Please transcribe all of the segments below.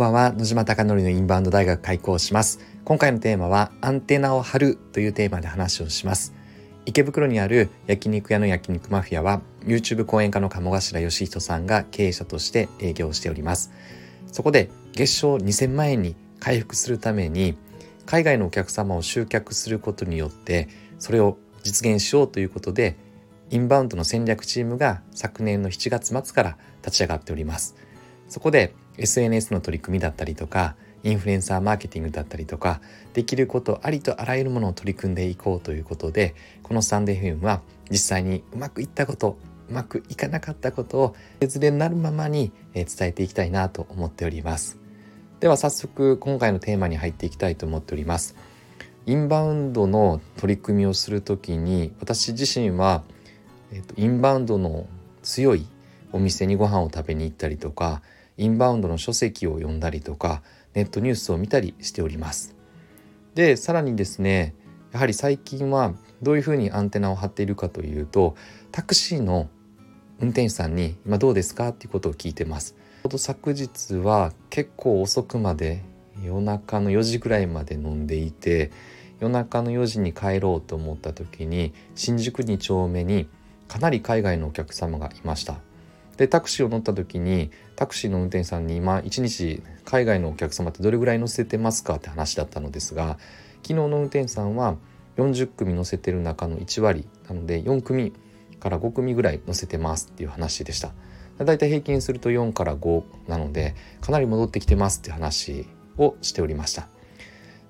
ばんは。野島貴則のインバウンド大学開校します。今回のテーマはアンテナを張るというテーマで話をします。池袋にある焼肉屋の焼肉マフィアは YouTube 講演家の鴨頭義人さんが経営者として営業しております。そこで月賞2000万円に回復するために海外のお客様を集客することによってそれを実現しようということでインバウンドの戦略チームが昨年の7月末から立ち上がっております。そこで SNS の取り組みだったりとかインフルエンサーマーケティングだったりとかできることありとあらゆるものを取り組んでいこうということでこのスタンデー FM は実際にうまくいったことうまくいかなかったことを別でなるままに伝えていきたいなと思っております。では早速今回のテーマに入っていきたいと思っております。インバウンドの取り組みをする時に私自身は、えっと、インバウンドの強いお店にご飯を食べに行ったりとかインバウンドの書籍を読んだりとかネットニュースを見たりしております。でさらにですねやはり最近はどういうふうにアンテナを張っているかというとタクシーの運転手さんに今どうですかっていうことを聞いてます。昨日は結構遅くまで夜中の4時ぐらいまで飲んでいて夜中の4時に帰ろうと思った時に新宿2丁目にかなり海外のお客様がいました。でタクシーを乗った時にタクシーの運転手さんに今1日海外のお客様ってどれぐらい乗せてますかって話だったのですが昨日の運転手さんは40組乗せてる中の1割なので4組から5組ぐらい乗せてますっていう話でした。だいたい平均すると4から5なのでかなり戻ってきてますって話をしておりました。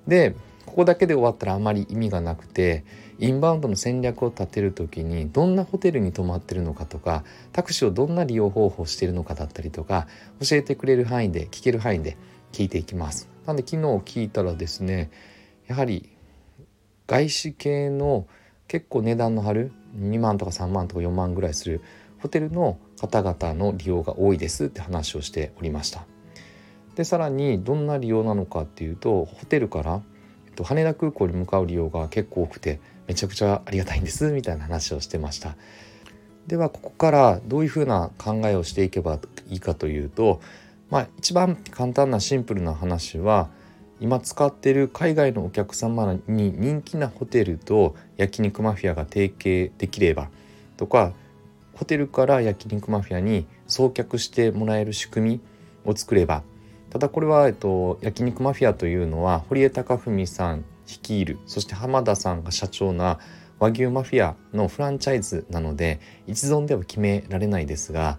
でここだけで終わったらあまり意味がなくてインバウンドの戦略を立てる時にどんなホテルに泊まってるのかとかタクシーをどんな利用方法をしているのかだったりとか教えてくれる範囲で聞ける範囲で聞いていきます。なんで昨日聞いたらですねやはり外資系の結構値段の張る2万とか3万とか4万ぐらいするホテルの方々の利用が多いですって話をしておりました。でさらにどんな利用なのかっていうとホテルからと羽田空港に向かう利用が結構多くてめちゃくちゃありがたいんですみたいな話をしてました。ではここからどういうふうな考えをしていけばいいかというとまあ一番簡単なシンプルな話は今使ってる海外のお客様に人気なホテルと焼肉マフィアが提携できればとかホテルから焼肉マフィアに送客してもらえる仕組みを作ればただこれは、えっと、焼肉マフィアというのは堀江貴文さん率いるそして浜田さんが社長な和牛マフィアのフランチャイズなので一存では決められないですが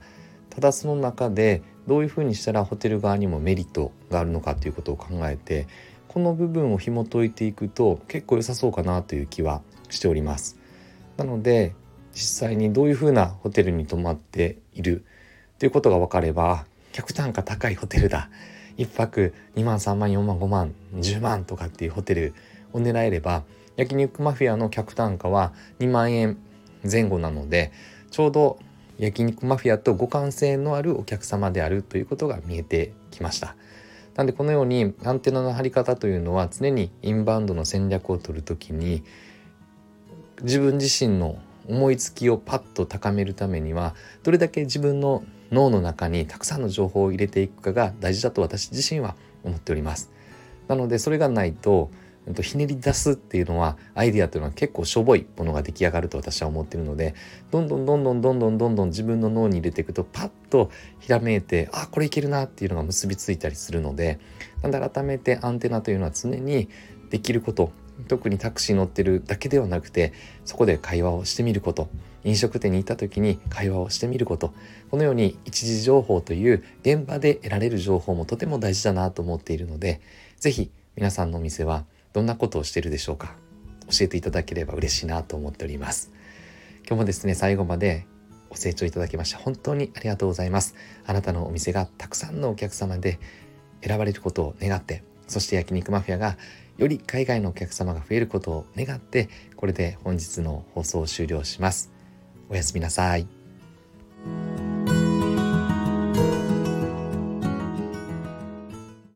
ただその中でどういうふうにしたらホテル側にもメリットがあるのかということを考えてこの部分を紐解いていくと結構良さそうかなという気はしております。なので実際にどういうふうなホテルに泊まっているということが分かれば客単価高いホテルだ1泊2万3万4万5万10万とかっていうホテルを狙えれば焼肉マフィアの客単価は2万円前後なのでちょうど焼肉マフィアと互換性のあるお客様であるということが見えてきました。なんでこのようにアンテナの張り方というのは常にインバウンドの戦略を取る時に自分自身の思いつきをパッと高めるためにはどれだけ自分の脳の中にたくさんの情報を入れていくかが大事だと私自身は思っております。なのでそれがないとひねり出すっていうのはアイディアというのは結構しょぼいものが出来上がると私は思ってるのでどんどんどんどんどんどんどんどん自分の脳に入れていくとパッとひらめいてあこれいけるなっていうのが結びついたりするのでなんで改めてアンテナというのは常にできること特にタクシー乗ってるだけではなくてそこで会話をしてみること。飲食店に行った時に会話をしてみること。このように一時情報という現場で得られる情報もとても大事だなと思っているので是非皆さんのお店はどんなことをしているでしょうか。教えていただければ嬉しいなと思っております。今日もですね最後までご清聴いただきまして本当にありがとうございます。あなたのお店がたくさんのお客様で選ばれることを願ってそして焼肉マフィアがより海外のお客様が増えることを願ってこれで本日の放送を終了しますおやすみなさい。